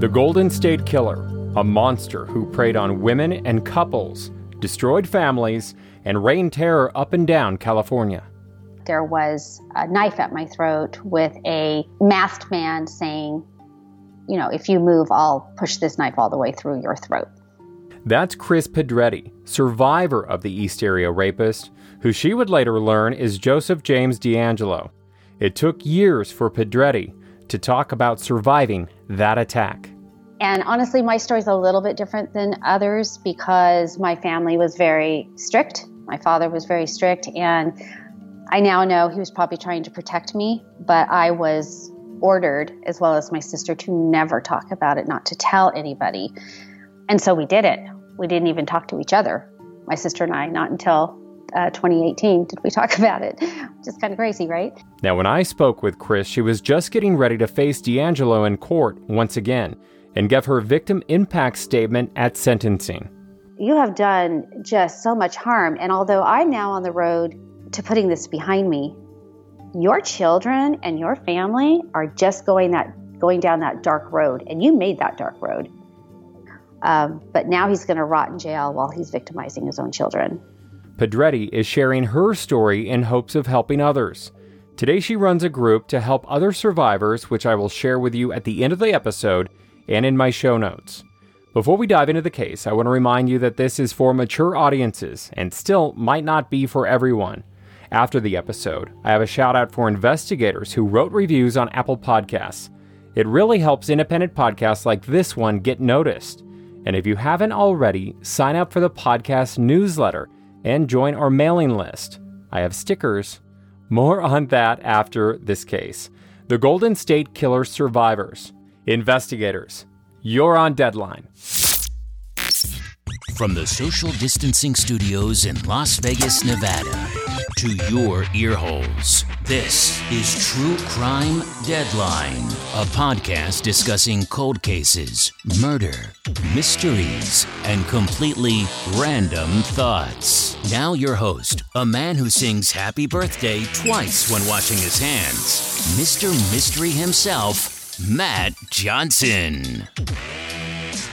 The Golden State Killer, a monster who preyed on women and couples, destroyed families, and rained terror up and down California. There was a knife at my throat with a masked man saying, you know, if you move, I'll push this knife all the way through your throat. That's Kris Pedretti, survivor of the East Area rapist, who she would later learn is Joseph James DeAngelo. It took years for Pedretti to talk about surviving that attack. And honestly, my story is a little bit different than others because my family was very strict. My father was very strict, and I now know he was probably trying to protect me, but I was ordered, as well as my sister, to never talk about it, not to tell anybody. And so we did it. We didn't even talk to each other, my sister and I, not until uh, 2018 did we talk about it, which is kind of crazy, right? Now, when I spoke with Kris, she was just getting ready to face DeAngelo in court once again and give her victim impact statement at sentencing. You have done just so much harm. And although I'm now on the road to putting this behind me, your children and your family are just going that going down that dark road, and you made that dark road. Um, but now he's going to rot in jail while he's victimizing his own children. Pedretti is sharing her story in hopes of helping others. Today, she runs a group to help other survivors, which I will share with you at the end of the episode and in my show notes. Before we dive into the case, I want to remind you that this is for mature audiences and still might not be for everyone. After the episode, I have a shout out for investigators who wrote reviews on Apple Podcasts. It really helps independent podcasts like this one get noticed. And if you haven't already, sign up for the podcast newsletter and join our mailing list. I have stickers. More on that after this case. The Golden State Killer Survivors. Investigators, you're on deadline. From the social distancing studios in Las Vegas, Nevada, to your earholes, this is True Crime Deadline, a podcast discussing cold cases, murder, mysteries, and completely random thoughts. Now, your host, a man who sings happy birthday twice when washing his hands, Mr. Mystery himself. Matt Johnson.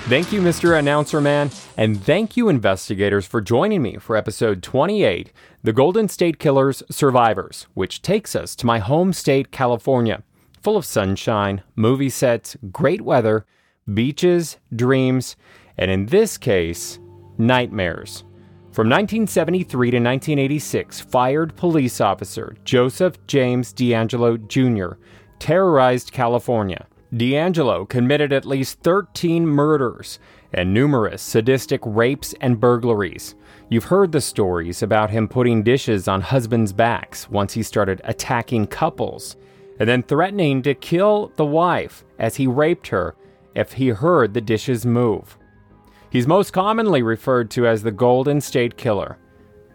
Thank you, Mr. Announcer Man, and thank you, investigators, for joining me for episode 28 The Golden State Killers Survivors, which takes us to my home state, California, full of sunshine, movie sets, great weather, beaches, dreams, and in this case, nightmares. From 1973 to 1986, fired police officer Joseph James DeAngelo Jr terrorized California. DeAngelo committed at least 13 murders and numerous sadistic rapes and burglaries. You've heard the stories about him putting dishes on husbands' backs once he started attacking couples, and then threatening to kill the wife as he raped her if he heard the dishes move. He's most commonly referred to as the Golden State Killer.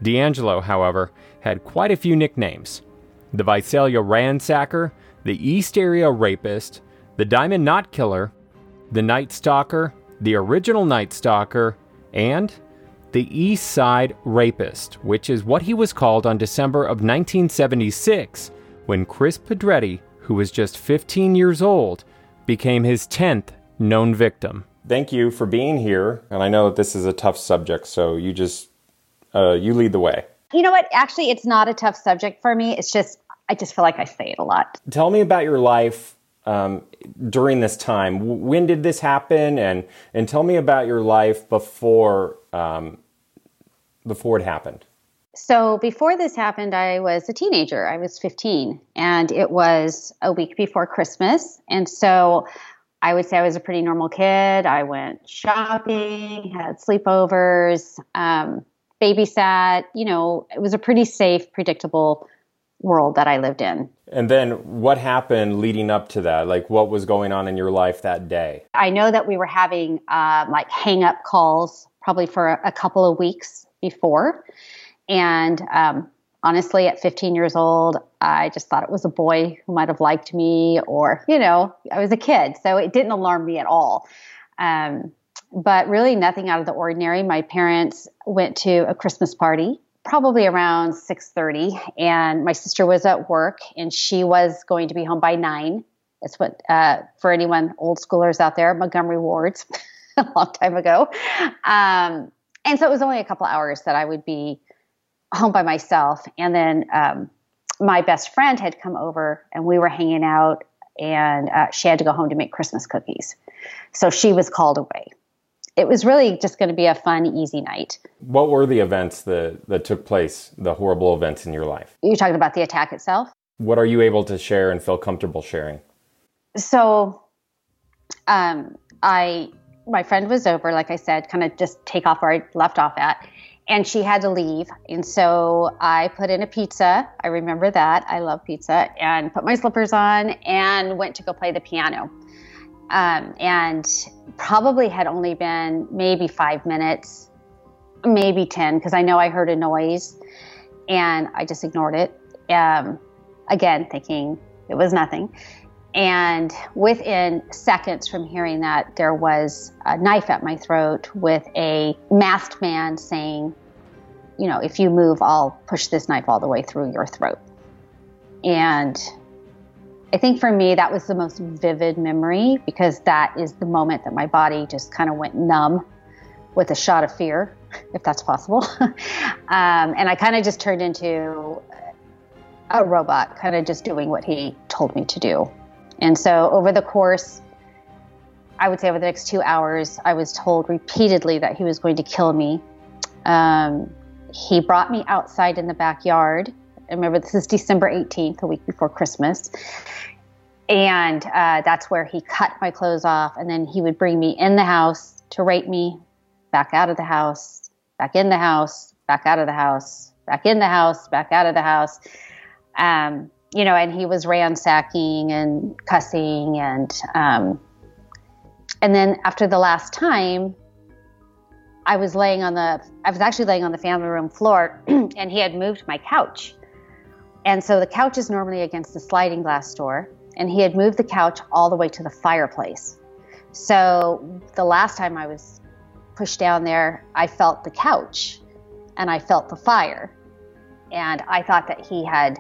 DeAngelo, however, had quite a few nicknames the Visalia Ransacker, the East Area Rapist, the Diamond Knot Killer, the Night Stalker, the original Night Stalker, and the East Side Rapist, which is what he was called on December of 1976 when Kris Pedretti, who was just 15 years old, became his 10th known victim. Thank you for being here, and I know that this is a tough subject, so you just uh, you lead the way. You know what? Actually, it's not a tough subject for me. It's just I just feel like I say it a lot. Tell me about your life um, during this time. When did this happen, and and tell me about your life before um, before it happened. So before this happened, I was a teenager. I was 15, and it was a week before Christmas, and so. I would say I was a pretty normal kid. I went shopping, had sleepovers, um, babysat. You know, it was a pretty safe, predictable world that I lived in. And then what happened leading up to that? Like what was going on in your life that day? I know that we were having uh, like hang up calls probably for a, a, couple of weeks before. And um, honestly, at 15 years old, I just thought it was a boy who might have liked me, or, you know, I was a kid. So it didn't alarm me at all. Um, but really, nothing out of the ordinary. My parents went to a Christmas party probably around 6.30 and my sister was at work and she was going to be home by 9 It's what, uh, for anyone old schoolers out there, Montgomery Wards, a long time ago. Um, and so it was only a couple hours that I would be home by myself. And then um, my best friend had come over and we were hanging out, and uh, she had to go home to make Christmas cookies. So she was called away. It was really just going to be a fun, easy night. What were the events that, that took place, the horrible events in your life? You're talking about the attack itself? What are you able to share and feel comfortable sharing? So, um, I my friend was over, like I said, kind of just take off where I left off at, and she had to leave. And so I put in a pizza. I remember that. I love pizza, and put my slippers on and went to go play the piano. Um, and probably had only been maybe five minutes, maybe 10, because I know I heard a noise and I just ignored it. Um, again, thinking it was nothing. And within seconds from hearing that, there was a knife at my throat with a masked man saying, You know, if you move, I'll push this knife all the way through your throat. And I think for me, that was the most vivid memory because that is the moment that my body just kind of went numb with a shot of fear, if that's possible. um, and I kind of just turned into a robot, kind of just doing what he told me to do. And so over the course, I would say over the next two hours, I was told repeatedly that he was going to kill me. Um, he brought me outside in the backyard. I remember this is December 18th, a week before Christmas. And uh, that's where he cut my clothes off. And then he would bring me in the house to rape me, back out of the house, back in the house, back out of the house, back in the house, back out of the house. Um, you know, and he was ransacking and cussing and um, and then after the last time, I was laying on the I was actually laying on the family room floor, and he had moved my couch, and so the couch is normally against the sliding glass door, and he had moved the couch all the way to the fireplace. So the last time I was pushed down there, I felt the couch, and I felt the fire, and I thought that he had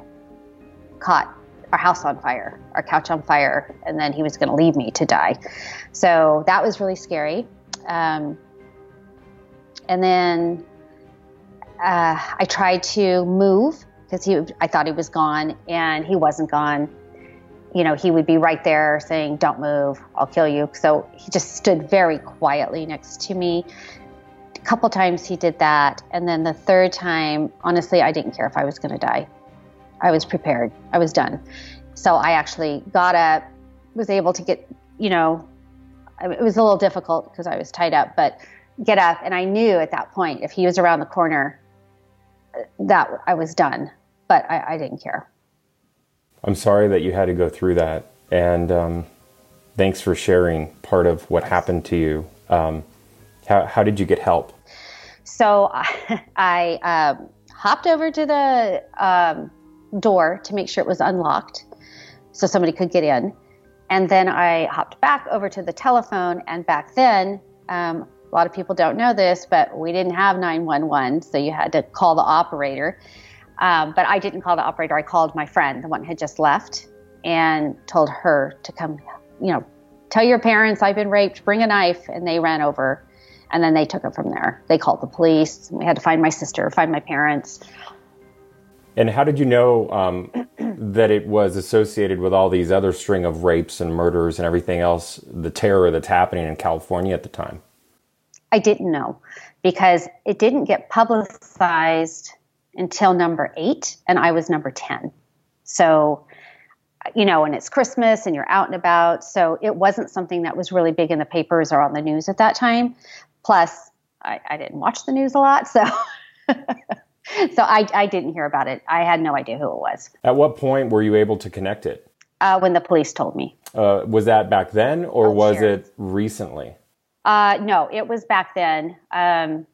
caught our house on fire, our couch on fire, and then he was going to leave me to die. So that was really scary. Um, and then uh, I tried to move because he, I thought he was gone, and he wasn't gone. You know, he would be right there saying, "Don't move, I'll kill you." So he just stood very quietly next to me. A couple times he did that, and then the third time, honestly, I didn't care if I was going to die. I was prepared. I was done. So I actually got up, was able to get, you know, it was a little difficult because I was tied up, but get up. And I knew at that point, if he was around the corner, that I was done. But I, I didn't care. I'm sorry that you had to go through that. And um, thanks for sharing part of what happened to you. Um, how, how did you get help? So I, I um, hopped over to the um, door to make sure it was unlocked so somebody could get in. And then I hopped back over to the telephone. And back then, um, a lot of people don't know this, but we didn't have 911, so you had to call the operator. Um, but I didn't call the operator. I called my friend, the one who had just left, and told her to come, you know, tell your parents I've been raped, bring a knife. And they ran over. And then they took it from there. They called the police. We had to find my sister, find my parents. And how did you know um, that it was associated with all these other string of rapes and murders and everything else, the terror that's happening in California at the time? I didn't know because it didn't get publicized until number eight, and I was number 10. So, you know, and it's Christmas and you're out and about. So it wasn't something that was really big in the papers or on the news at that time. Plus, I, I didn't watch the news a lot. So. so I, I didn't hear about it. I had no idea who it was. At what point were you able to connect it? Uh, when the police told me. Uh, was that back then or oh, was sure. it recently? Uh, no, it was back then. Um,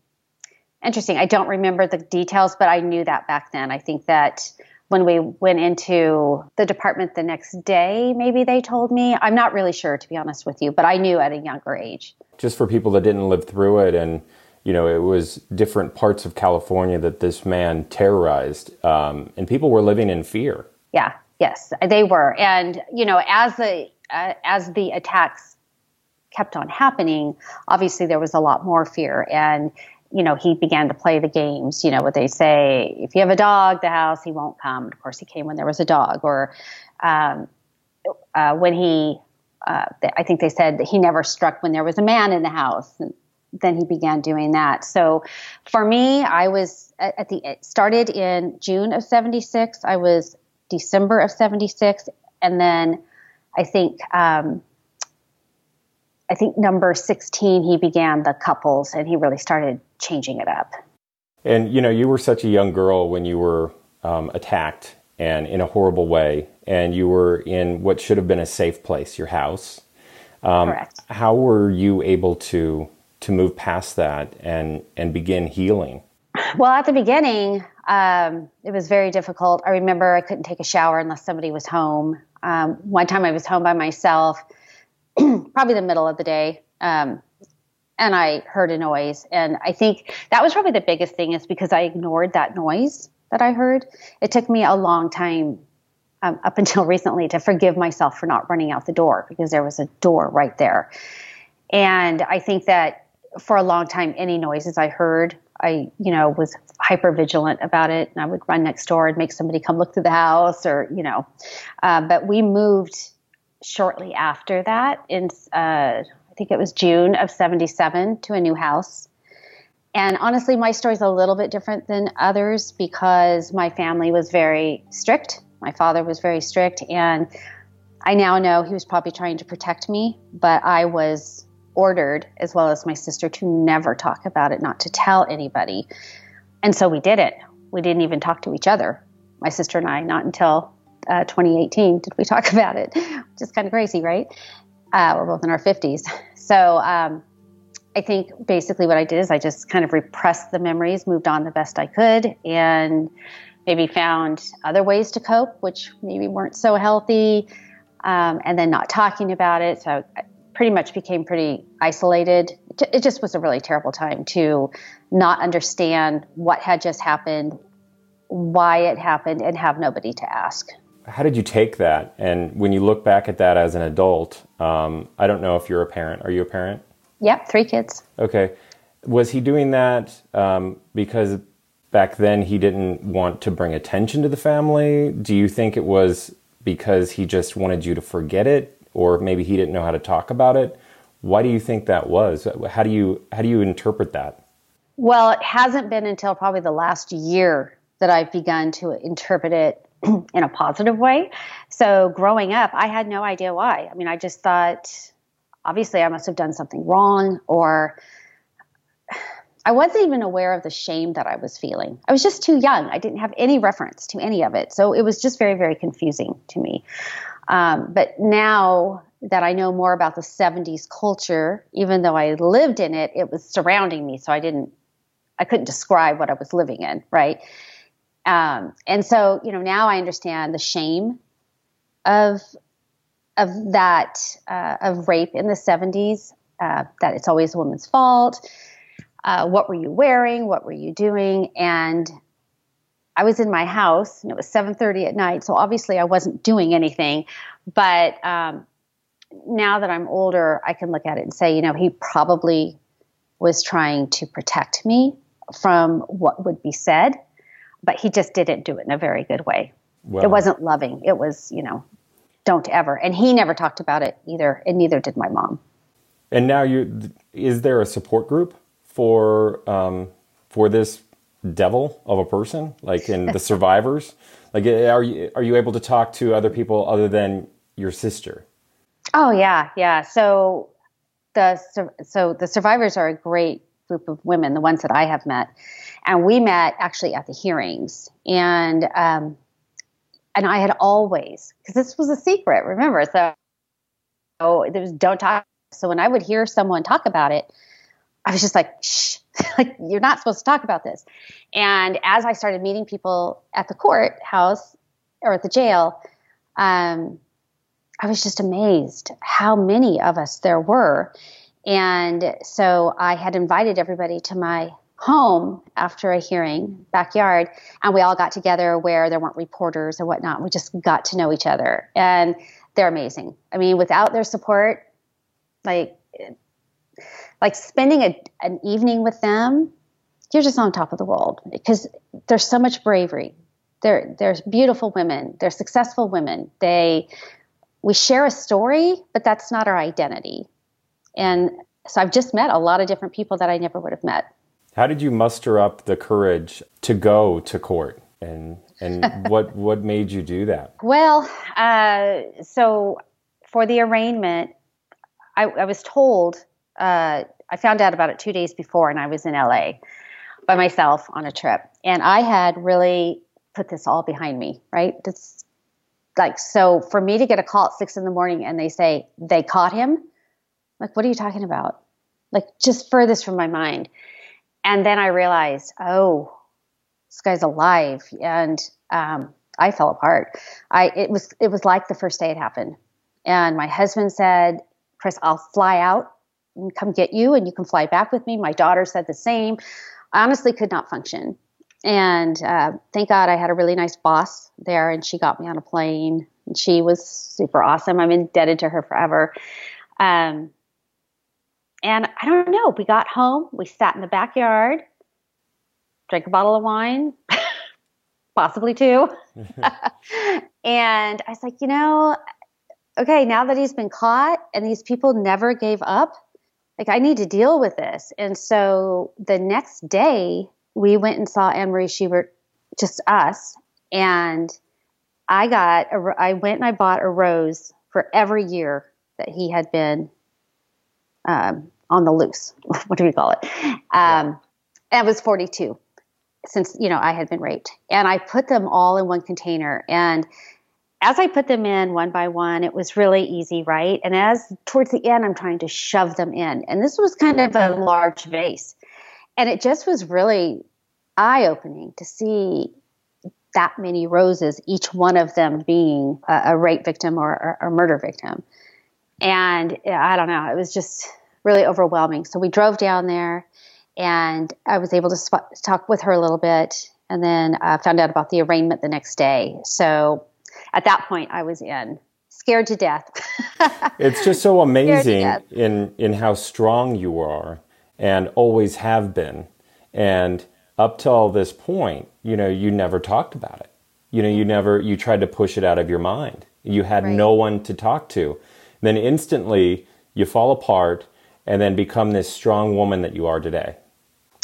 interesting. I don't remember the details, but I knew that back then. I think that when we went into the department the next day, maybe they told me. I'm not really sure, to be honest with you, but I knew at a younger age. Just for people that didn't live through it and you know, it was different parts of California that this man terrorized, um, and people were living in fear. Yeah, yes, they were. And, you know, as the uh, as the attacks kept on happening, obviously there was a lot more fear. And, you know, he began to play the games, you know, what they say, if you have a dog, the house, he won't come. Of course, he came when there was a dog. Or um, uh, when he, uh, I think they said that he never struck when there was a man in the house. And then he began doing that. So for me, I was at the, it started in June of 76. I was December of 76. And then I think, um, I think number 16, he began the couples and he really started changing it up. And, you know, you were such a young girl when you were um, attacked and in a horrible way, and you were in what should have been a safe place, your house. Um, Correct. How were you able to to move past that and and begin healing? Well, at the beginning, um, it was very difficult. I remember I couldn't take a shower unless somebody was home. Um, one time I was home by myself probably the middle of the day. Um, and I heard a noise. And I think that was probably the biggest thing is because I ignored that noise that I heard. It took me a long time um, up until recently to forgive myself for not running out the door because there was a door right there. And I think that for a long time, any noises I heard, I, you know, was hyper vigilant about it. And I would run next door and make somebody come look through the house or, you know. Uh, but we moved shortly after that, in uh, I think it was June of 77, to a new house. And honestly, my story is a little bit different than others because my family was very strict. My father was very strict, and I now know he was probably trying to protect me, but I was ordered, as well as my sister, to never talk about it, not to tell anybody. And so we did it. We didn't even talk to each other, my sister and I, not until uh, 2018 did we talk about it, which is kind of crazy, right? Uh, we're both in our 50s. So um, I think basically what I did is I just kind of repressed the memories, moved on the best I could, and maybe found other ways to cope, which maybe weren't so healthy, um, and then not talking about it. So I pretty much became pretty isolated. It just was a really terrible time to not understand what had just happened, why it happened, and have nobody to ask how did you take that? And when you look back at that as an adult, um, I don't know if you're a parent. Are you a parent? Yep, three kids. Okay. Was he doing that um, because back then he didn't want to bring attention to the family? Do you think it was because he just wanted you to forget it, or maybe he didn't know how to talk about it? Why do you think that was? How do you how do you interpret that? Well, it hasn't been until probably the last year that I've begun to interpret it in a positive way. So growing up, I had no idea why. I mean, I just thought, obviously, I must have done something wrong, or I wasn't even aware of the shame that I was feeling. I was just too young. I didn't have any reference to any of it. So it was just very, very confusing to me. Um, but now that I know more about the 70s culture, even though I lived in it, it was surrounding me. So I didn't, I couldn't describe what I was living in, right? Um, and so, you know, now I understand the shame of of that uh, of rape in the 70s. Uh, that it's always a woman's fault. Uh, what were you wearing? What were you doing? And I was in my house, and it was 7:30 at night. So obviously, I wasn't doing anything. But um, now that I'm older, I can look at it and say, you know, he probably was trying to protect me from what would be said but he just didn't do it in a very good way. Well, it wasn't loving. It was, you know, don't ever. And he never talked about it either, and neither did my mom. And now, you is there a support group for um, for this devil of a person, like in the survivors? Like, are you are you able to talk to other people other than your sister? Oh yeah, yeah. So the so the survivors are a great group of women, the ones that I have met, and we met actually at the hearings. And um, and i had always because this was a secret remember? So, so there was don't talk. So when i would hear someone talk about it i was just like shh. Like you're not supposed to talk about this. And as i started meeting people at the courthouse or at the jail um, i was just amazed how many of us there were. And so i had invited everybody to my home after a hearing, backyard, and we all got together where there weren't reporters or whatnot. We just got to know each other. And they're amazing. I mean, without their support, like like spending a, an evening with them, you're just on top of the world because there's so much bravery. They're they're beautiful women. They're successful women. They we share a story, but that's not our identity. And so I've just met a lot of different people that I never would have met. How did you muster up the courage to go to court and and what what made you do that? Well, uh, so for the arraignment, I, I was told uh, I found out about it two days before, and I was in LA by myself on a trip, and I had really put this all behind me. Right, it's like so for me to get a call at six in the morning and they say they caught him. Like, what are you talking about? Like, just furthest from my mind. And then I realized, oh, this guy's alive, and um, I fell apart. I it was it was like the first day it happened, and my husband said, "Kris, I'll fly out and come get you, and you can fly back with me." My daughter said the same. I honestly could not function, and uh, thank God I had a really nice boss there, and she got me on a plane. And she was super awesome. I'm indebted to her forever. Um, and I don't know. We got home. We sat in the backyard drank a bottle of wine, possibly two. and I was like, you know, okay, now that he's been caught and these people never gave up, like I need to deal with this. And so the next day, we went and saw Anne Marie Schubert, just us, and I got a, I went and I bought a rose for every year that he had been um, on the loose. what do we call it? Um, yeah. I was 42 since you know I had been raped, and I put them all in one container. And as I put them in one by one, it was really easy, right? And as towards the end, I'm trying to shove them in, and this was kind of a large vase, and it just was really eye opening to see that many roses, each one of them being a, a rape victim or a murder victim. And I don't know, it was just really overwhelming. So we drove down there and I was able to sp- talk with her a little bit, and then uh, found out about the arraignment the next day. So at that point, I was in, scared to death. it's just so amazing in in how strong you are, and always have been, and up till this point, you know, you never talked about it. You know, you never you tried to push it out of your mind. You had right. no one to talk to. Then instantly, you fall apart and then become this strong woman that you are today.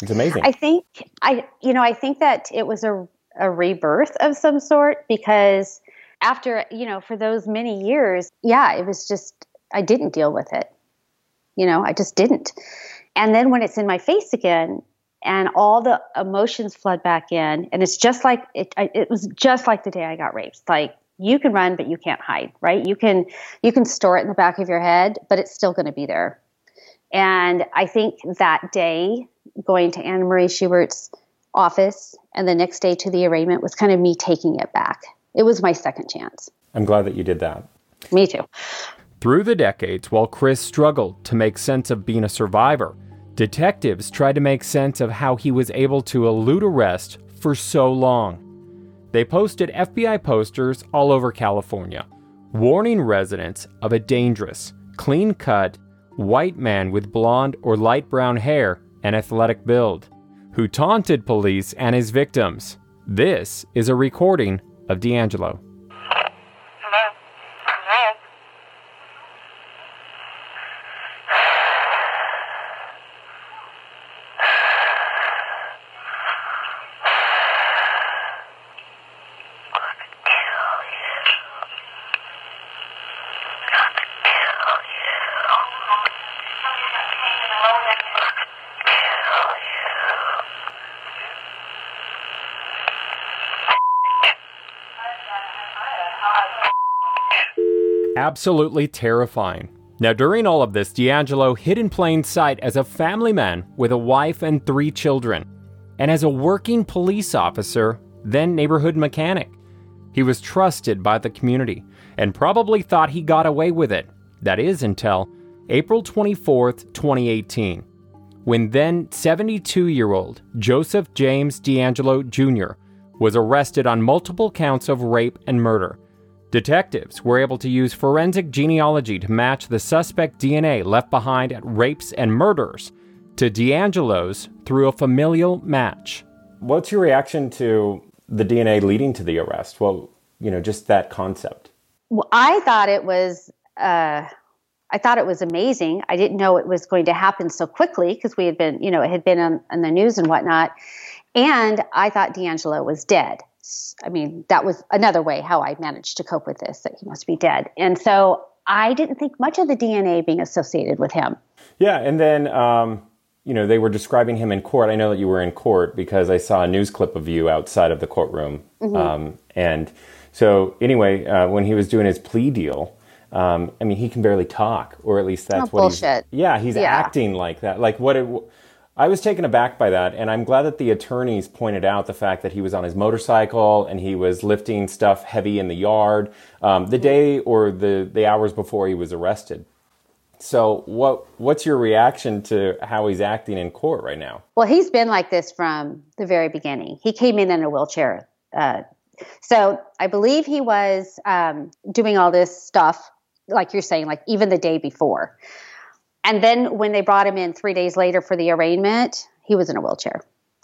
It's amazing. I think I you know I think that it was a a rebirth of some sort because after you know for those many years, yeah, it was just I didn't deal with it. You know, I just didn't. And then when it's in my face again, and all the emotions flood back in, and it's just like it. It was just like the day I got raped. Like you can run, but you can't hide, right? You can you can store it in the back of your head, but it's still going to be there. And I think that day going to Anne Marie Schubert's office and the next day to the arraignment was kind of me taking it back. It was my second chance. I'm glad that you did that. Me too. Through the decades, while Kris struggled to make sense of being a survivor, detectives tried to make sense of how he was able to elude arrest for so long. They posted FBI posters all over California, warning residents of a dangerous, clean cut, white man with blonde or light brown hair and athletic build, who taunted police and his victims. This is a recording of DeAngelo. Absolutely terrifying. Now, during all of this, DeAngelo hid in plain sight as a family man with a wife and three children, and as a working police officer, then neighborhood mechanic. He was trusted by the community and probably thought he got away with it. That is until April 24th, 2018, when then 72 year old Joseph James DeAngelo Jr. was arrested on multiple counts of rape and murder Detectives were able to use forensic genealogy to match the suspect DNA left behind at rapes and murders to DeAngelo's through a familial match. What's your reaction to the DNA leading to the arrest? Well, you know, just that concept. Well, I thought it was. Uh, I thought it was amazing. I didn't know it was going to happen so quickly because we had been, you know, it had been on, on the news and whatnot. And I thought DeAngelo was dead. I mean, that was another way how I managed to cope with this, that he must be dead. And so I didn't think much of the DNA being associated with him. Yeah. And then, um, you know, they were describing him in court. I know that you were in court because I saw a news clip of you outside of the courtroom. Mm-hmm. Um, and so, anyway, uh, when he was doing his plea deal, um, I mean, he can barely talk, or at least that's oh, what bullshit. he's. Yeah, he's yeah. acting like that. Like what it. I was taken aback by that, and I'm glad that the attorneys pointed out the fact that he was on his motorcycle and he was lifting stuff heavy in the yard um, the day or the, the hours before he was arrested. So, what what's your reaction to how he's acting in court right now? Well, he's been like this from the very beginning. He came in in a wheelchair. Uh, so, I believe he was um, doing all this stuff, like you're saying, like even the day before. And then when they brought him in three days later for the arraignment, he was in a wheelchair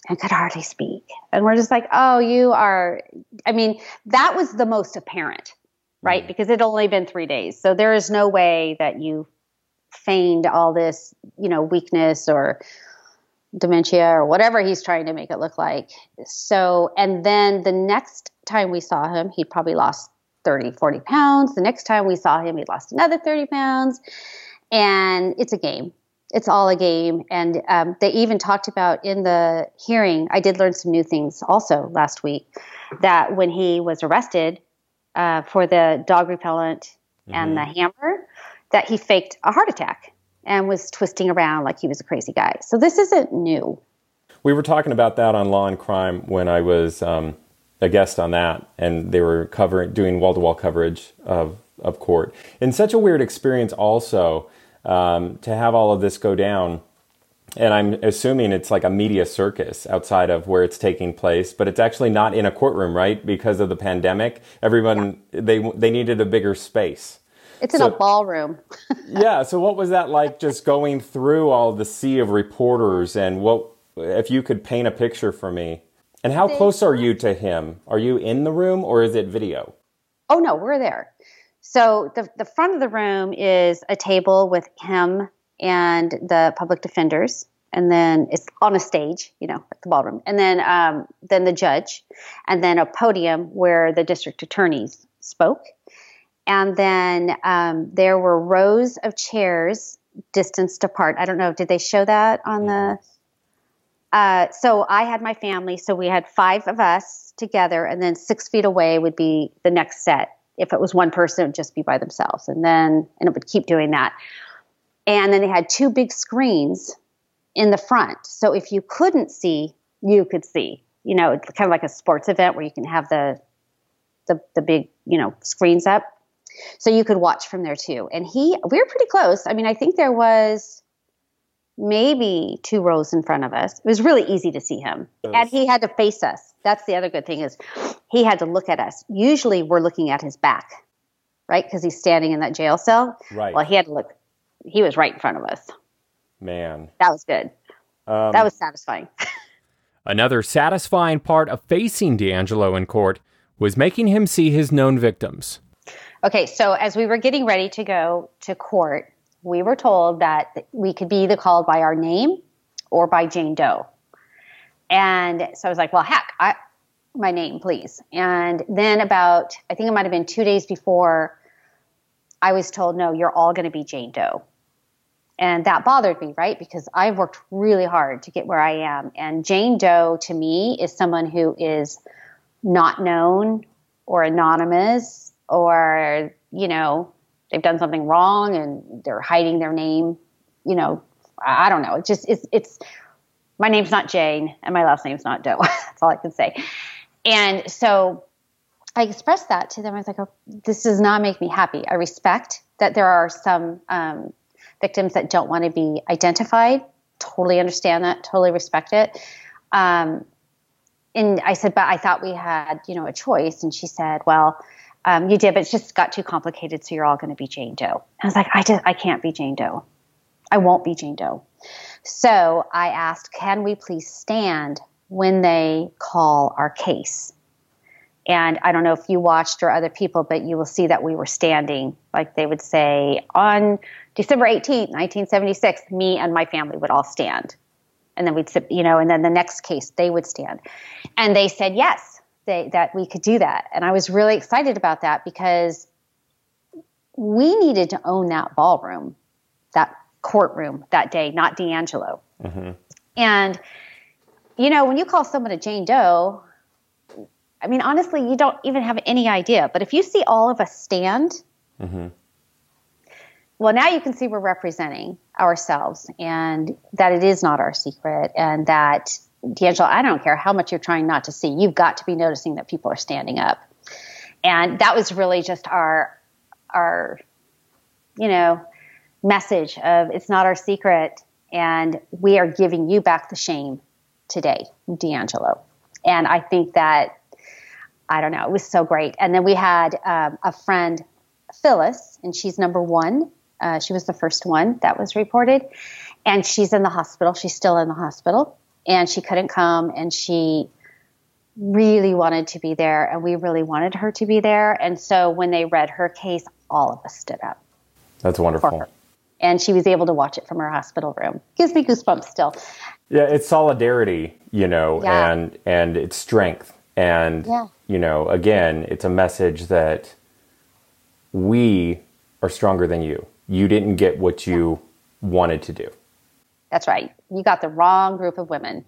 and could hardly speak. And we're just like, oh, you are. I mean, that was the most apparent, right? Mm-hmm. Because it only been three days. So there is no way that you feigned all this, you know, weakness or dementia or whatever he's trying to make it look like. So, and then the next time we saw him, he'd probably lost 30, 40 pounds. The next time we saw him, he'd lost another 30 pounds and it's a game. It's all a game. And um, they even talked about in the hearing, I did learn some new things also last week, that when he was arrested uh, for the dog repellent mm-hmm. and the hammer, that he faked a heart attack and was twisting around like he was a crazy guy. So this isn't new. We were talking about that on Law and Crime when I was um, a guest on that, and they were covering doing wall to wall coverage of of court. And such a weird experience also um, to have all of this go down. And I'm assuming it's like a media circus outside of where it's taking place, but it's actually not in a courtroom, right? Because of the pandemic, everyone yeah. they they needed a bigger space. It's in a ballroom. yeah. So what was that like? Just going through all the sea of reporters, and what if you could paint a picture for me? And how they, close are you to him? Are you in the room or is it video? Oh no, we're there. So the the front of the room is a table with him and the public defenders, and then it's on a stage, you know, like the ballroom, and then um, then the judge, and then a podium where the district attorneys spoke, and then um, there were rows of chairs distanced apart. I don't know, did they show that on the? Uh, so I had my family, so we had five of us together, and then six feet away would be the next set if it was one person, it would just be by themselves. And then, and it would keep doing that. And then they had two big screens in the front. So if you couldn't see, you could see. You know, kind of like a sports event where you can have the, the, the big, you know, screens up. So you could watch from there too. And he, we were pretty close. I mean, I think there was maybe two rows in front of us. It was really easy to see him. And he had to face us. That's the other good thing is he had to look at us. Usually we're looking at his back, right? Because he's standing in that jail cell. Right. Well, he had to look. He was right in front of us. Man, that was good. Um, that was satisfying. another satisfying part of facing DeAngelo in court was making him see his known victims. Okay, so as we were getting ready to go to court, we were told that we could be either called by our name or by Jane Doe. And so I was like, well, heck, I, my name, please. And then about, I think it might have been two days before, I was told, no, you're all going to be Jane Doe. And that bothered me, right? Because I've worked really hard to get where I am. And Jane Doe to me is someone who is not known or anonymous or, you know, they've done something wrong and they're hiding their name. You know, I don't know. It's just, it's, it's, my name's not Jane and my last name's not Doe. That's all I can say. And so I expressed that to them. I was like, oh, this does not make me happy. I respect that there are some um, victims that don't want to be identified. Totally understand that. Totally respect it. Um, and I said, but I thought we had, you know, a choice. And she said, well, Um, you did, but it just got too complicated, so you're all going to be Jane Doe. I was like, I just, I can't be Jane Doe. I won't be Jane Doe. So I asked, can we please stand when they call our case? And I don't know if you watched or other people, but you will see that we were standing, like they would say, on December 18th, 1976, me and my family would all stand. And then we'd you know, and then the next case, they would stand. And they said yes, they, that we could do that. And I was really excited about that because we needed to own that ballroom, that courtroom that day, not DeAngelo. Mm-hmm. And, you know, when you call someone a Jane Doe, I mean, honestly, you don't even have any idea. But if you see all of us stand, mm-hmm. well, now you can see we're representing ourselves and that it is not our secret and that, DeAngelo, I don't care how much you're trying not to see, you've got to be noticing that people are standing up. And that was really just our, our, you know, message of it's not our secret and we are giving you back the shame today, DeAngelo. And I think that I don't know. It was so great. And then we had um, a friend, Phyllis, and she's number one. Uh, she was the first one that was reported. And she's in the hospital. She's still in the hospital. And she couldn't come. And she really wanted to be there. And we really wanted her to be there. And so when they read her case, all of us stood up. That's wonderful. And she was able to watch it from her hospital room. Gives me goosebumps still. Yeah, it's solidarity, you know, yeah. and and it's strength. And yeah you know, again, it's a message that we are stronger than you. You didn't get what you wanted to do. That's right. You got the wrong group of women.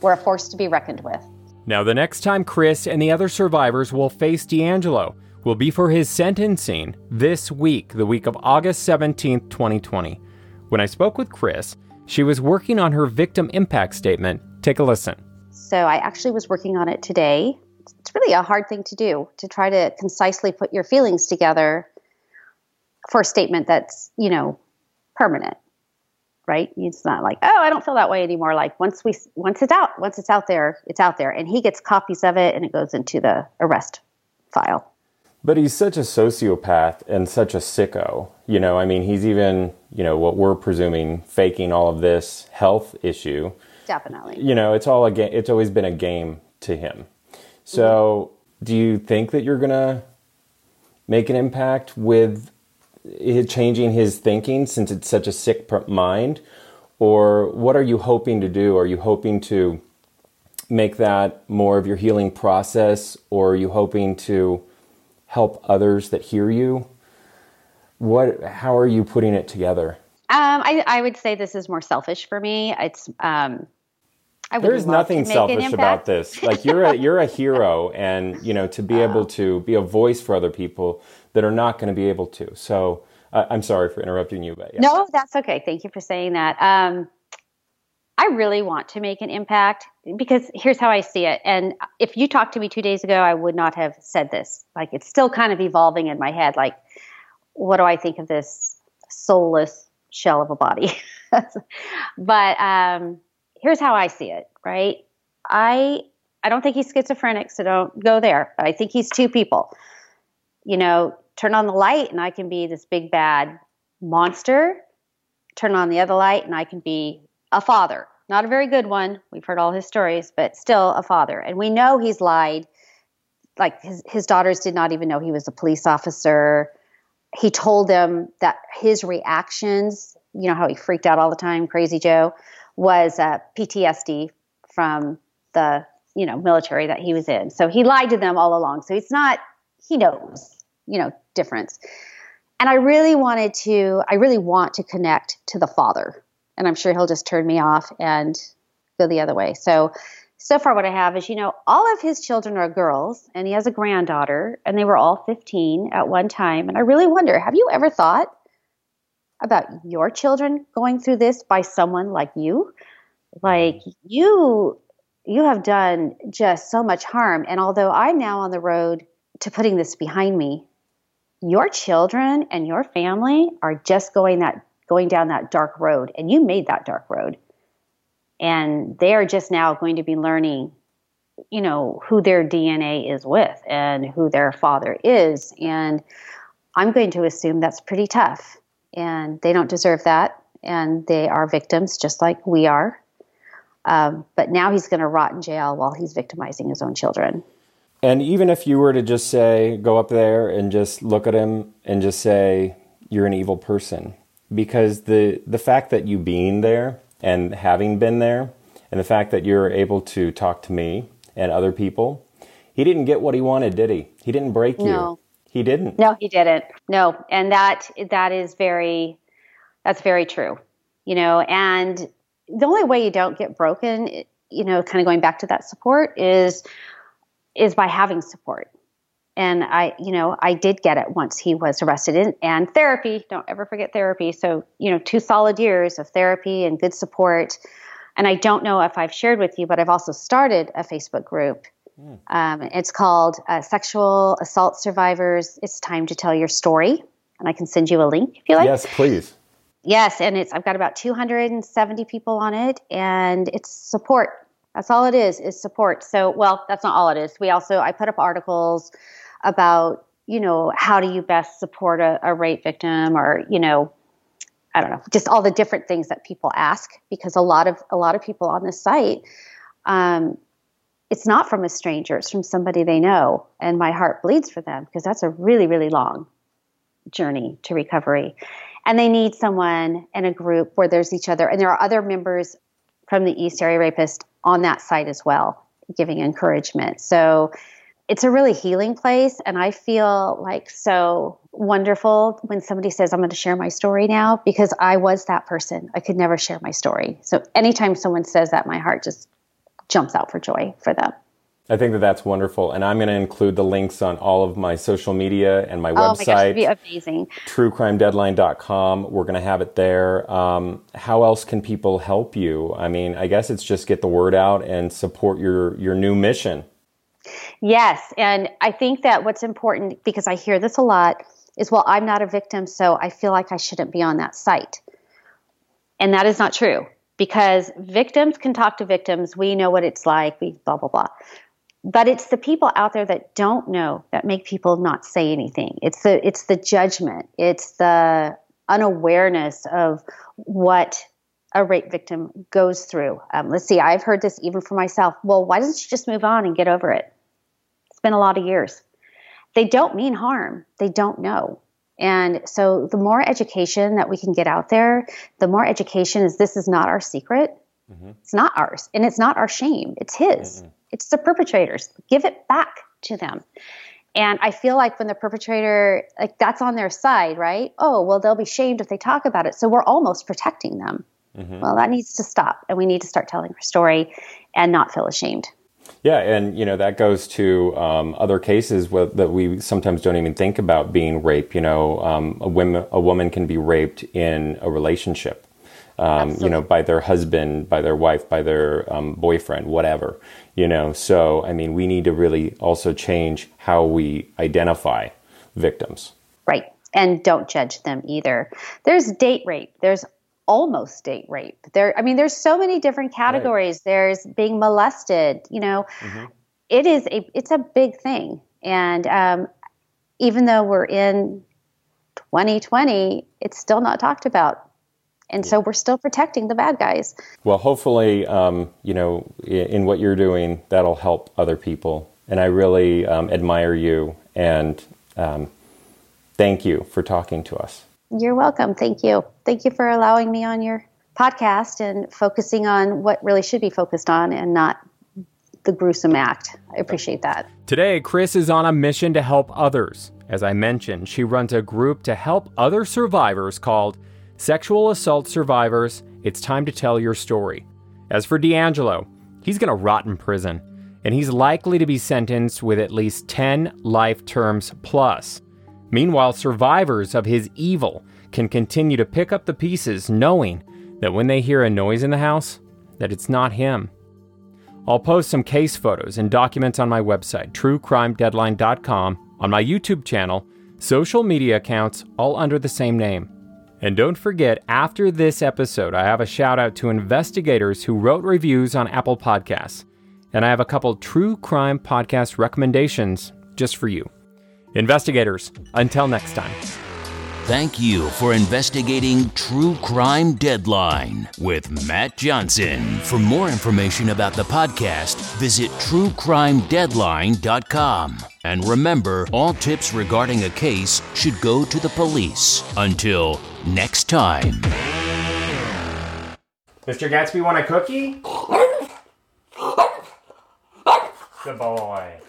We're a force to be reckoned with. Now, the next time Kris and the other survivors will face DeAngelo will be for his sentencing this week, the week of August 17th, 2020. When I spoke with Kris, she was working on her victim impact statement. Take a listen. So, I actually was working on it today it's really a hard thing to do to try to concisely put your feelings together for a statement that's you know permanent right? It's not like oh i don't feel that way anymore. Like once we once it's out once it's out there it's out there. And he gets copies of it and it goes into the arrest file. But he's such a sociopath and such a sicko you know? I mean he's even you know what we're presuming faking all of this health issue. Definitely. You know it's all a game it's always been a game to him. So, mm-hmm. do you think that you're going to make an impact with changing his thinking since it's such a sick mind? Or what are you hoping to do? Are you hoping to make that more of your healing process? Or are you hoping to help others that hear you? What, how are you putting it together? Um, I, I, would say this is more selfish for me. It's um, there's nothing selfish about this. Like you're a you're a hero, and you know to be able to be a voice for other people that are not going to be able to. So uh, I'm sorry for interrupting you, but yeah. no, that's okay. Thank you for saying that. Um, I really want to make an impact because here's how I see it. And if you talked to me two days ago, I would not have said this. Like it's still kind of evolving in my head. Like, what do I think of this soulless shell of a body? but um, here's how I see it, right? I I don't think he's schizophrenic, so don't go there. I think he's two people. You know, turn on the light and I can be this big bad monster. Turn on the other light and I can be a father. Not a very good one. We've heard all his stories, but still a father. And we know he's lied. Like his, his daughters did not even know he was a police officer. He told them that his reactions, you know how he freaked out all the time, crazy Joe, was uh, PTSD from the you know military that he was in. So he lied to them all along. So it's not he knows you know difference. And I really wanted to I really want to connect to the father. And I'm sure he'll just turn me off and go the other way. So so far what I have is you know all of his children are girls and he has a granddaughter and they were all 15 at one time and I really wonder have you ever thought about your children going through this by someone like you? Like mm-hmm. you you have done just so much harm. And although i'm now on the road to putting this behind me your children and your family are just going that going down that dark road. And you made that dark road. And they are just now going to be learning you know, who their DNA is with and who their father is. And I'm going to assume that's pretty tough. And they don't deserve that. And they are victims just like we are. Um, but now he's going to rot in jail while he's victimizing his own children. And even if you were to just say, go up there and just look at him and just say, you're an evil person, because the the fact that you being there and having been there, and the fact that you're able to talk to me and other people, he didn't get what he wanted, did he? He didn't break no. you. He didn't. No, he didn't. No, and that that is very that's very true. You know, and the only way you don't get broken, you know, kind of going back to that support is is by having support. And I, you know, I did get it once he was arrested in, and therapy. Don't ever forget therapy. So, you know, two solid years of therapy and good support. And I don't know if I've shared with you, but I've also started a Facebook group. Mm. Um, it's called uh, Sexual Assault Survivors. It's time to tell your story, and I can send you a link if you like. Yes, please. Yes, and it's I've got about 270 people on it, and it's support. That's all it is is support. So, well, that's not all it is. We also I put up articles about you know how do you best support a, a rape victim, or you know, I don't know, just all the different things that people ask because a lot of a lot of people on this site, um, it's not from a stranger; it's from somebody they know, and my heart bleeds for them because that's a really really long journey to recovery. And they need someone in a group where there's each other and there are other members from the east area rapist on that site as well giving encouragement. So it's a really healing place and i feel like so wonderful when somebody says i'm going to share my story now because i was that person. I could never share my story. So anytime someone says that my heart just jumps out for joy for them I think that that's wonderful, and I'm going to include the links on all of my social media and my oh website. My gosh, be amazing. TrueCrimeDeadline.com. We're going to have it there. Um, how else can people help you? I mean, I guess it's just get the word out and support your your new mission. Yes, and I think that what's important because I hear this a lot is, well, I'm not a victim, so I feel like I shouldn't be on that site, and that is not true because victims can talk to victims. We know what it's like. We blah blah blah. But it's the people out there that don't know that make people not say anything. It's the it's the judgment. It's the unawareness of what a rape victim goes through. Um, let's see i've heard this even for myself. Well why doesn't she just move on and get over it? It's been a lot of years. They don't mean harm. They don't know and so the more education that we can get out there the more education is this is not our secret mm-hmm. it's not ours and it's not our shame it's his mm-hmm it's the perpetrators. Give it back to them. And I feel like when the perpetrator, like that's on their side, right? Oh, well, they'll be shamed if they talk about it. So we're almost protecting them. Mm-hmm. Well, that needs to stop. And we need to start telling our story and not feel ashamed. Yeah, and you know that goes to um, other cases that we sometimes don't even think about being rape. You know, um, a woman a woman can be raped in a relationship, um, you know, by their husband, by their wife, by their um, boyfriend, whatever you know. So i mean we need to really also change how we identify victims. Right and don't judge them either. There's date rape there's almost date rape there i mean there's so many different categories right. there's being molested you know mm-hmm. it is a it's a big thing and um, even though we're in 2020 it's still not talked about and so we're still protecting the bad guys. Well, hopefully, um, you know, in, in, what you're doing, that'll help other people. And I really um, admire you and um, thank you for talking to us. You're welcome. Thank you. Thank you for allowing me on your podcast and focusing on what really should be focused on and not the gruesome act. I appreciate that. Today, Kris is on a mission to help others. As I mentioned, she runs a group to help other survivors called Sexual assault survivors, it's time to tell your story. As for DeAngelo, he's going to rot in prison, and he's likely to be sentenced with at least 10 life terms plus. Meanwhile, survivors of his evil can continue to pick up the pieces knowing that when they hear a noise in the house, that it's not him. I'll post some case photos and documents on my website, truecrimedeadline.com, on my YouTube channel, social media accounts, all under the same name. And don't forget, after this episode, I have a shout out to investigators who wrote reviews on Apple Podcasts. and I have a couple true crime podcast recommendations just for you. Investigators, until next time. Thank you for investigating True Crime Deadline with Matt Johnson. For more information about the podcast, visit truecrimedeadline.com. And remember, all tips regarding a case should go to the police. Until next time. Mr. Gatsby, want a cookie? Good boy.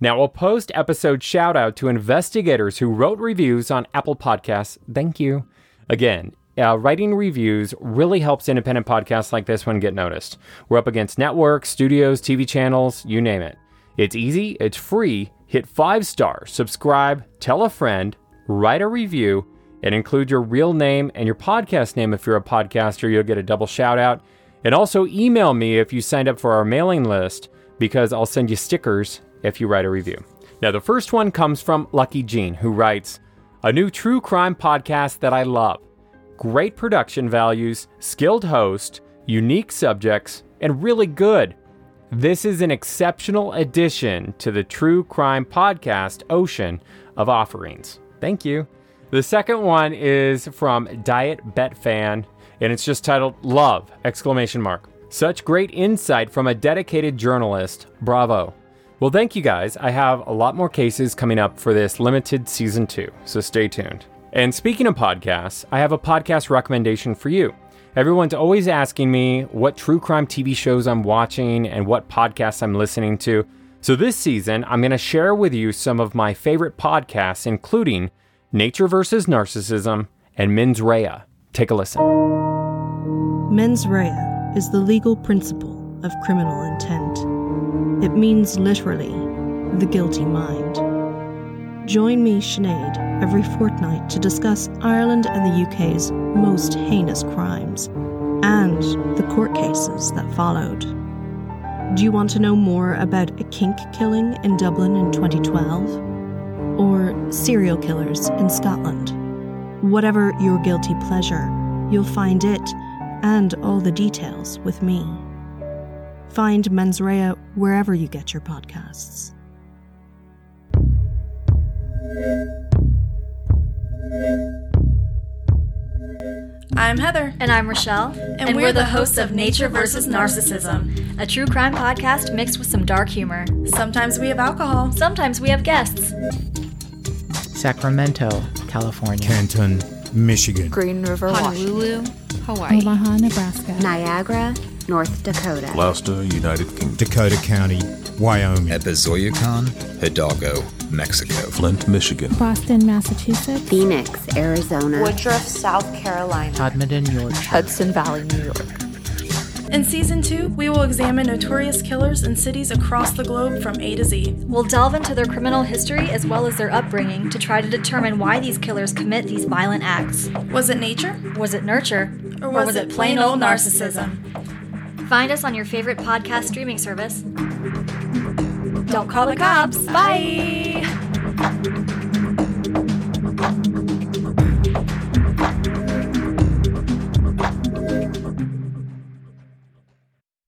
Now, a post episode shout out to investigators who wrote reviews on Apple Podcasts. Thank you. Again, uh, writing reviews really helps independent podcasts like this one get noticed. We're up against networks, studios, TV channels, you name it. It's easy, it's free. Hit five stars, subscribe, tell a friend, write a review, and include your real name and your podcast name if you're a podcaster. You'll get a double shout out. And also email me if you signed up for our mailing list because I'll send you stickers if you write a review. Now, the first one comes from Lucky Jean, who writes A new true crime podcast that I love. Great production values, skilled host, unique subjects, and really good. This is an exceptional addition to the true crime podcast ocean of offerings. Thank you. The second one is from Diet Bet Fan, and it's just titled Love! Exclamation mark. Such great insight from a dedicated journalist. Bravo. Well, thank you guys. I have a lot more cases coming up for this limited season two, so stay tuned. And speaking of podcasts, I have a podcast recommendation for you. Everyone's always asking me what true crime TV shows I'm watching and what podcasts I'm listening to. So this season, I'm going to share with you some of my favorite podcasts, including Nature versus Narcissism and Mens Rea. Take a listen. Mens rea is the legal principle of criminal intent. It means literally the guilty mind. Join me, Sinead, every fortnight to discuss Ireland and the UK's most heinous crimes and the court cases that followed. Do you want to know more about a kink killing in Dublin in 2012? Or serial killers in Scotland? Whatever your guilty pleasure, you'll find it and all the details with me. Find Mens Rea wherever you get your podcasts. I'm Heather, And I'm Rochelle. and, we're, the hosts of Nature versus Narcissism. a true crime podcast mixed with some dark humor. Sometimes we have alcohol. Sometimes we have guests. Sacramento, California. Canton, Michigan. Green River, Honolulu, Hawaii. Omaha, Nebraska. Niagara, North Dakota. Gloucester, United Kingdom. Dakota County, Wyoming. Epazoyucan, Hidalgo, Mexico. Flint, Michigan. Boston, Massachusetts. Phoenix, Arizona. Woodruff, South Carolina. Edmonton, Yorkshire. Hudson Valley, New York. In season two, we will examine notorious killers in cities across the globe from A to Z. We'll delve into their criminal history as well as their upbringing to try to determine why these killers commit these violent acts. Was it nature? Was it nurture? Or was, it plain old narcissism? Find us on your favorite podcast streaming service. Don't call the cops. Bye.